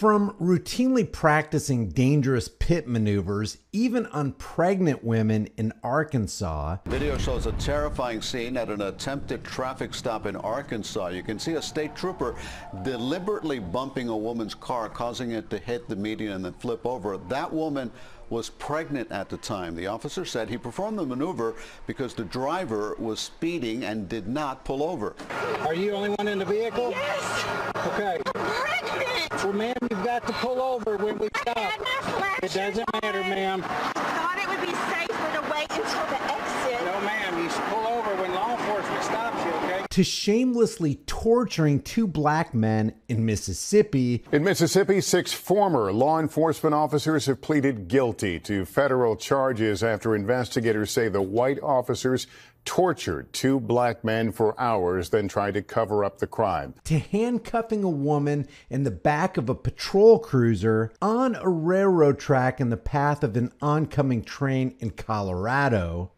From routinely practicing dangerous pit maneuvers, even on pregnant women in Arkansas. Video shows a terrifying scene at an attempted traffic stop in Arkansas. You can see a state trooper deliberately bumping a woman's car, causing it to hit the median and then flip over. That woman was pregnant at the time. The officer said he performed the maneuver because the driver was speeding and did not pull over. Are you the only one in the vehicle? Yes. Okay. Pregnant. Well, ma'am, you've got to pull over when we stop. I had my flashes It doesn't matter, ma'am. I thought it would be safer to wait until the exit. No, ma'am. You should pull over when law enforcement stops you, okay? To shamelessly torturing two black men in Mississippi. In Mississippi, six former law enforcement officers have pleaded guilty to federal charges after investigators say the white officers tortured two black men for hours, then tried to cover up the crime. To handcuffing a woman in the back of a patrol cruiser on a railroad track in the path of an oncoming train in Colorado.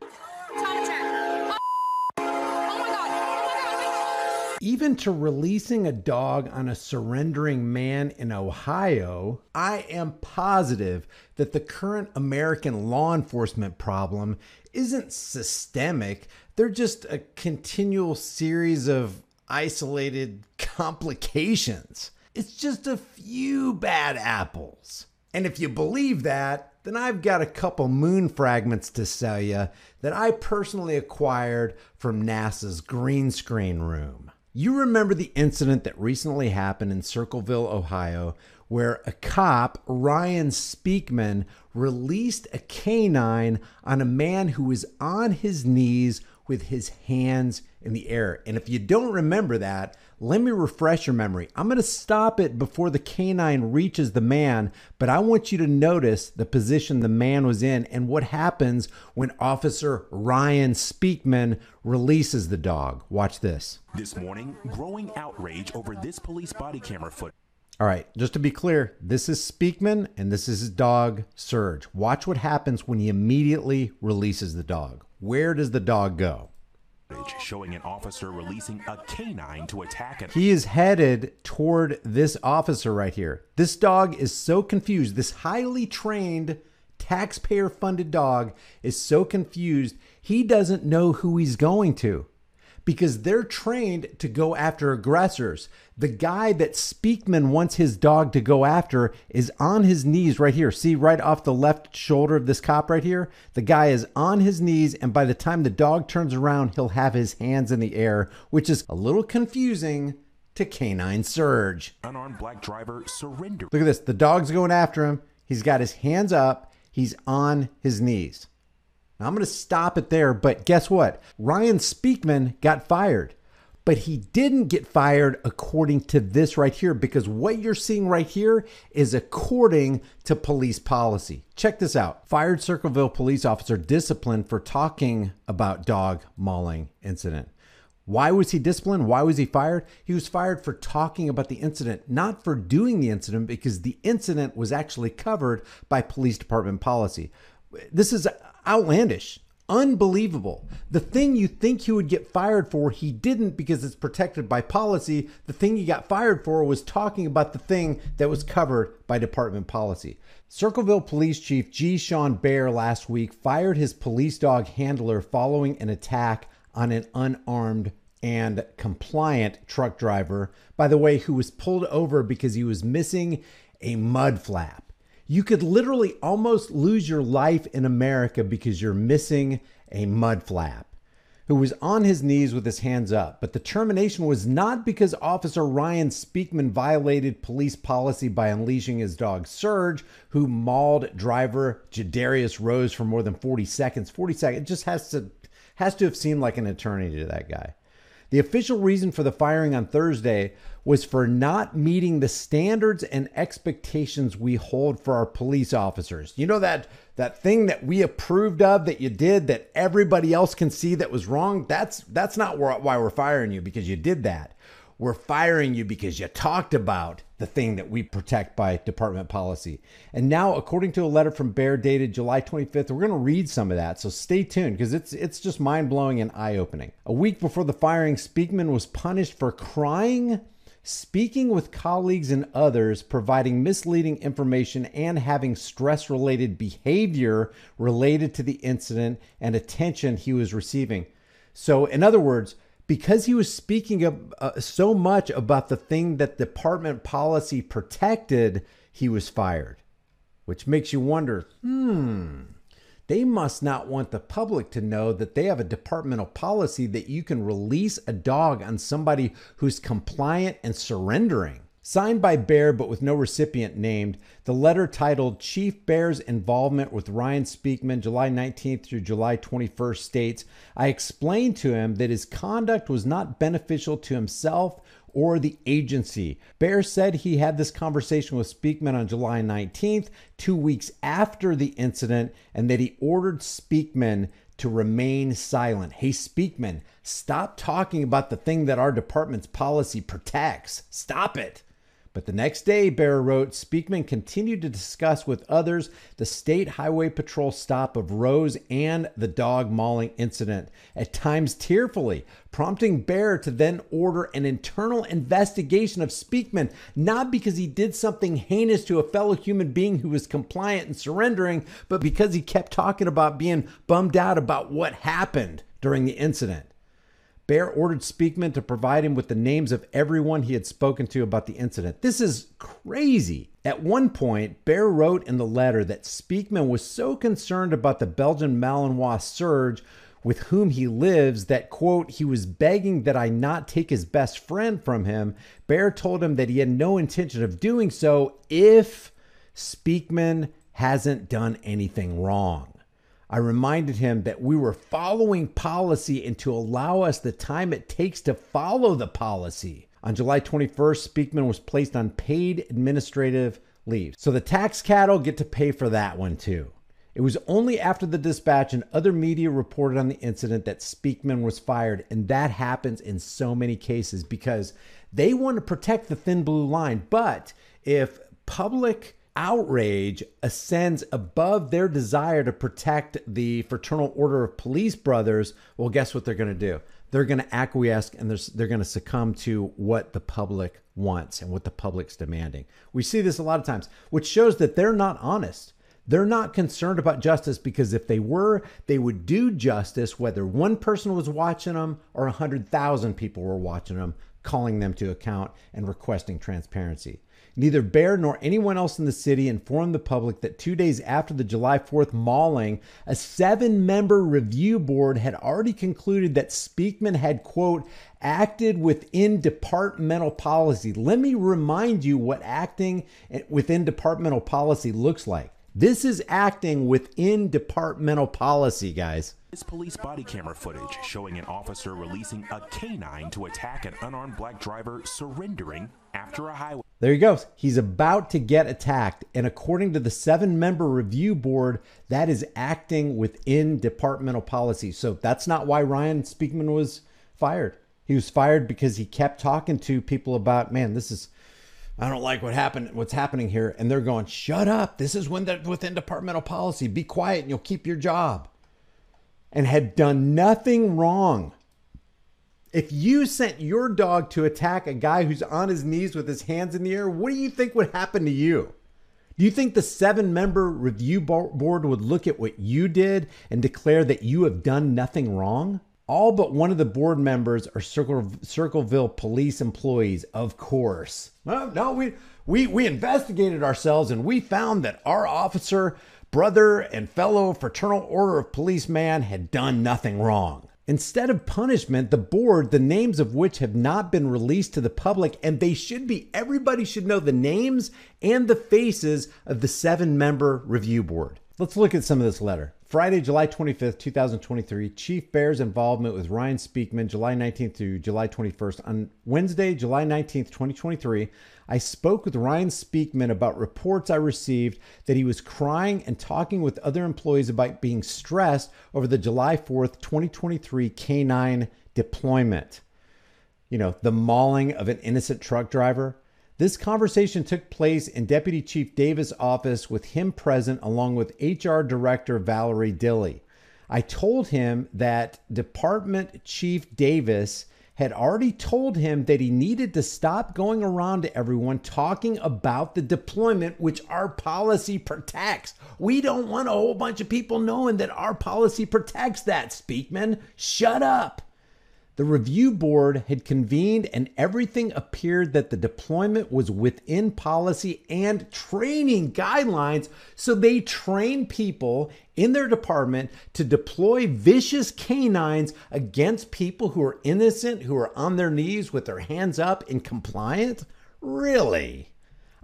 Even to releasing a dog on a surrendering man in Ohio, I am positive that the current American law enforcement problem isn't systemic. They're just a continual series of isolated complications. It's just a few bad apples. And if you believe that, then I've got a couple moon fragments to sell you that I personally acquired from NASA's green screen room. You remember the incident that recently happened in Circleville, Ohio, where a cop, Ryan Speakman, released a canine on a man who was on his knees with his hands in the air. And if you don't remember that, let me refresh your memory. I'm going to stop it before the canine reaches the man, but I want you to notice the position the man was in and what happens when Officer Ryan Speakman releases the dog. Watch this. This morning, growing outrage over this police body camera footage. All right, just to be clear, this is Speakman and this is his dog, Surge. Watch what happens when he immediately releases the dog. Where does the dog go? Showing an officer releasing a canine to attack an. He is headed toward this officer right here. This dog is so confused. This highly trained, taxpayer funded dog is so confused, he doesn't know who he's going to because they're trained to go after aggressors. The guy that Speakman wants his dog to go after is on his knees right here. See, right off the left shoulder of this cop right here? The guy is on his knees, and by the time the dog turns around, he'll have his hands in the air, which is a little confusing to Canine Surge. Unarmed black driver surrendered. Look at this. The dog's going after him. He's got his hands up, he's on his knees. I'm going to stop it there, but guess what? Ryan Speakman got fired, but he didn't get fired according to this right here because what you're seeing right here is according to police policy. Check this out. Fired Circleville police officer disciplined for talking about dog mauling incident. Why was he disciplined? Why was he fired? He was fired for talking about the incident, not for doing the incident, because the incident was actually covered by police department policy. This is outlandish, unbelievable. The thing you think he would get fired for, he didn't because it's protected by policy. The thing he got fired for was talking about the thing that was covered by department policy. Circleville Police Chief G. Sean Baer last week fired his police dog handler following an attack on an unarmed and compliant truck driver, by the way, who was pulled over because he was missing a mud flap. You could literally almost lose your life in America because you're missing a mud flap. Who was on his knees with his hands up. But the termination was not because Officer Ryan Speakman violated police policy by unleashing his dog Surge, who mauled driver Jadarrius Rose for more than 40 seconds. 40 seconds. It just has to has to have seemed like an eternity to that guy. The official reason for the firing on Thursday was for not meeting the standards and expectations we hold for our police officers. You know that that thing that we approved of that you did that everybody else can see that was wrong? That's that's not why we're firing you because you did that. We're firing you because you talked about the thing that we protect by department policy. And now, according to a letter from Baer dated July 25th, we're going to read some of that. So stay tuned because it's it's just mind blowing and eye opening. A week before the firing, Speakman was punished for crying speaking with colleagues and others, providing misleading information, and having stress related behavior related to the incident and attention he was receiving. So, in other words, because he was speaking of, uh, so much about the thing that department policy protected, he was fired. Which makes you wonder hmm, they must not want the public to know that they have a departmental policy that you can release a dog on somebody who's compliant and surrendering. Signed by Baer, but with no recipient named, the letter titled Chief Baer's Involvement with Ryan Speakman, July 19th through July 21st, states I explained to him that his conduct was not beneficial to himself or the agency. Baer said he had this conversation with Speakman on July 19th, two weeks after the incident, and that he ordered Speakman to remain silent. Hey, Speakman, stop talking about the thing that our department's policy protects. Stop it. But the next day, Baer wrote, Speakman continued to discuss with others the State Highway Patrol stop of Rose and the dog mauling incident, at times tearfully, prompting Baer to then order an internal investigation of Speakman, not because he did something heinous to a fellow human being who was compliant and surrendering, but because he kept talking about being bummed out about what happened during the incident. Baer ordered Speakman to provide him with the names of everyone he had spoken to about the incident. This is crazy. At one point, Baer wrote in the letter that Speakman was so concerned about the Belgian Malinois Surge with whom he lives that quote he was begging that I not take his best friend from him. Baer told him that he had no intention of doing so if Speakman hasn't done anything wrong. I reminded him that we were following policy and to allow us the time it takes to follow the policy. On July 21st, Speakman was placed on paid administrative leave. So the tax cattle get to pay for that one too. It was only after the dispatch and other media reported on the incident that Speakman was fired. And that happens in so many cases because they want to protect the thin blue line. But if public outrage ascends above their desire to protect the Fraternal Order of Police Brothers, well, guess what they're going to do? They're going to acquiesce and they're, they're going to succumb to what the public wants and what the public's demanding. We see this a lot of times, which shows that they're not honest. They're not concerned about justice because if they were, they would do justice whether one person was watching them or 100,000 people were watching them, calling them to account and requesting transparency. Neither Baer nor anyone else in the city informed the public that two days after the July 4th mauling, a seven member review board had already concluded that Speakman had, quote, acted within departmental policy. Let me remind you what acting within departmental policy looks like. This is acting within departmental policy, guys. This police body camera footage showing an officer releasing a canine to attack an unarmed black driver surrendering after a highway. There he goes. He's about to get attacked. And according to the seven member review board, that is acting within departmental policy. So that's not why Ryan Speakman was fired. He was fired because he kept talking to people about, man, this is. I don't like what happened. What's happening here? And they're going, "Shut up! This is when within departmental policy. Be quiet, and you'll keep your job." and had done nothing wrong. If you sent your dog to attack a guy who's on his knees with his hands in the air, what do you think would happen to you? Do you think the seven member review board would look at what you did and declare that you have done nothing wrong? All but one of the board members are Circle, Circleville police employees, of course. Well, no, we, we, we investigated ourselves and we found that our officer brother and fellow fraternal order of policeman had done nothing wrong. Instead of punishment, the board, the names of which have not been released to the public, and they should be, everybody should know the names and the faces of the seven member review board. Let's look at some of this letter. Friday, July 25th, 2023, Chief Baer's involvement with Ryan Speakman, July 19th to July 21st. On Wednesday, July 19th, 2023, I spoke with Ryan Speakman about reports I received that he was crying and talking with other employees about being stressed over the July 4th, 2023 K9 deployment. You know, the mauling of an innocent truck driver. This conversation took place in Deputy Chief Davis' office with him present, along with HR Director Valerie Dilly. I told him that Department Chief Davis had already told him that he needed to stop going around to everyone talking about the deployment, which our policy protects. We don't want a whole bunch of people knowing that our policy protects that, Speakman. Shut up. The review board had convened, and everything appeared that the deployment was within policy and training guidelines. So they train people in their department to deploy vicious canines against people who are innocent, who are on their knees with their hands up and compliant. Really?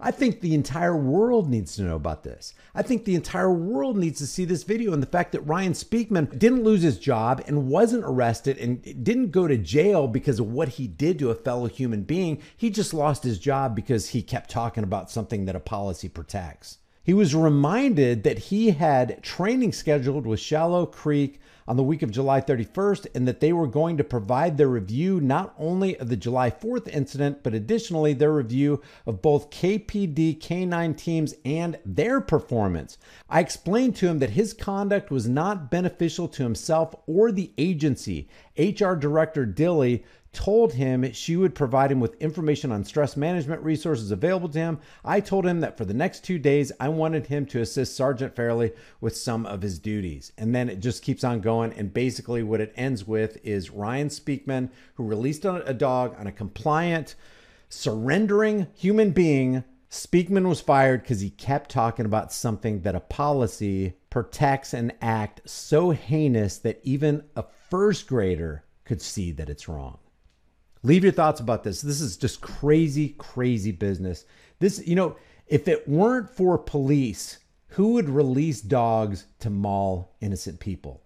I think the entire world needs to know about this. I think the entire world needs to see this video and the fact that Ryan Speakman didn't lose his job and wasn't arrested and didn't go to jail because of what he did to a fellow human being. He just lost his job because he kept talking about something that a policy protects. He was reminded that he had training scheduled with Shallow Creek on the week of July 31st and that they were going to provide their review not only of the July 4th incident, but additionally their review of both KPD K9 teams and their performance. I explained to him that his conduct was not beneficial to himself or the agency. HR Director Dilly told him she would provide him with information on stress management resources available to him. I told him that for the next two days, I wanted him to assist Sergeant Fairley with some of his duties. And then it just keeps on going. And basically, what it ends with is Ryan Speakman, who released a dog on a compliant, surrendering human being. Speakman was fired because he kept talking about something that a policy protects an act so heinous that even a first grader could see that it's wrong. Leave your thoughts about this. This is just crazy, crazy business. This, you know, if it weren't for police, who would release dogs to maul innocent people?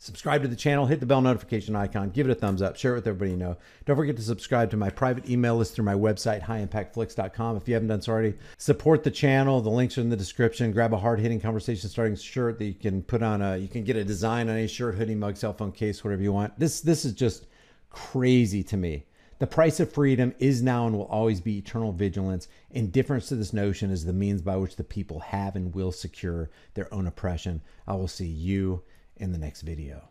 Subscribe to the channel, hit the bell notification icon, give it a thumbs up, share it with everybody you know. Don't forget to subscribe to my private email list through my website, highimpactflix.com. If you haven't done so already, support the channel. The links are in the description. Grab a hard hitting conversation starting shirt that you can put on a, you can get a design on a shirt, hoodie, mug, cell phone case, whatever you want. This, this is just crazy to me. The price of freedom is now and will always be eternal vigilance. Indifference to this notion is the means by which the people have and will secure their own oppression. I will see you in the next video.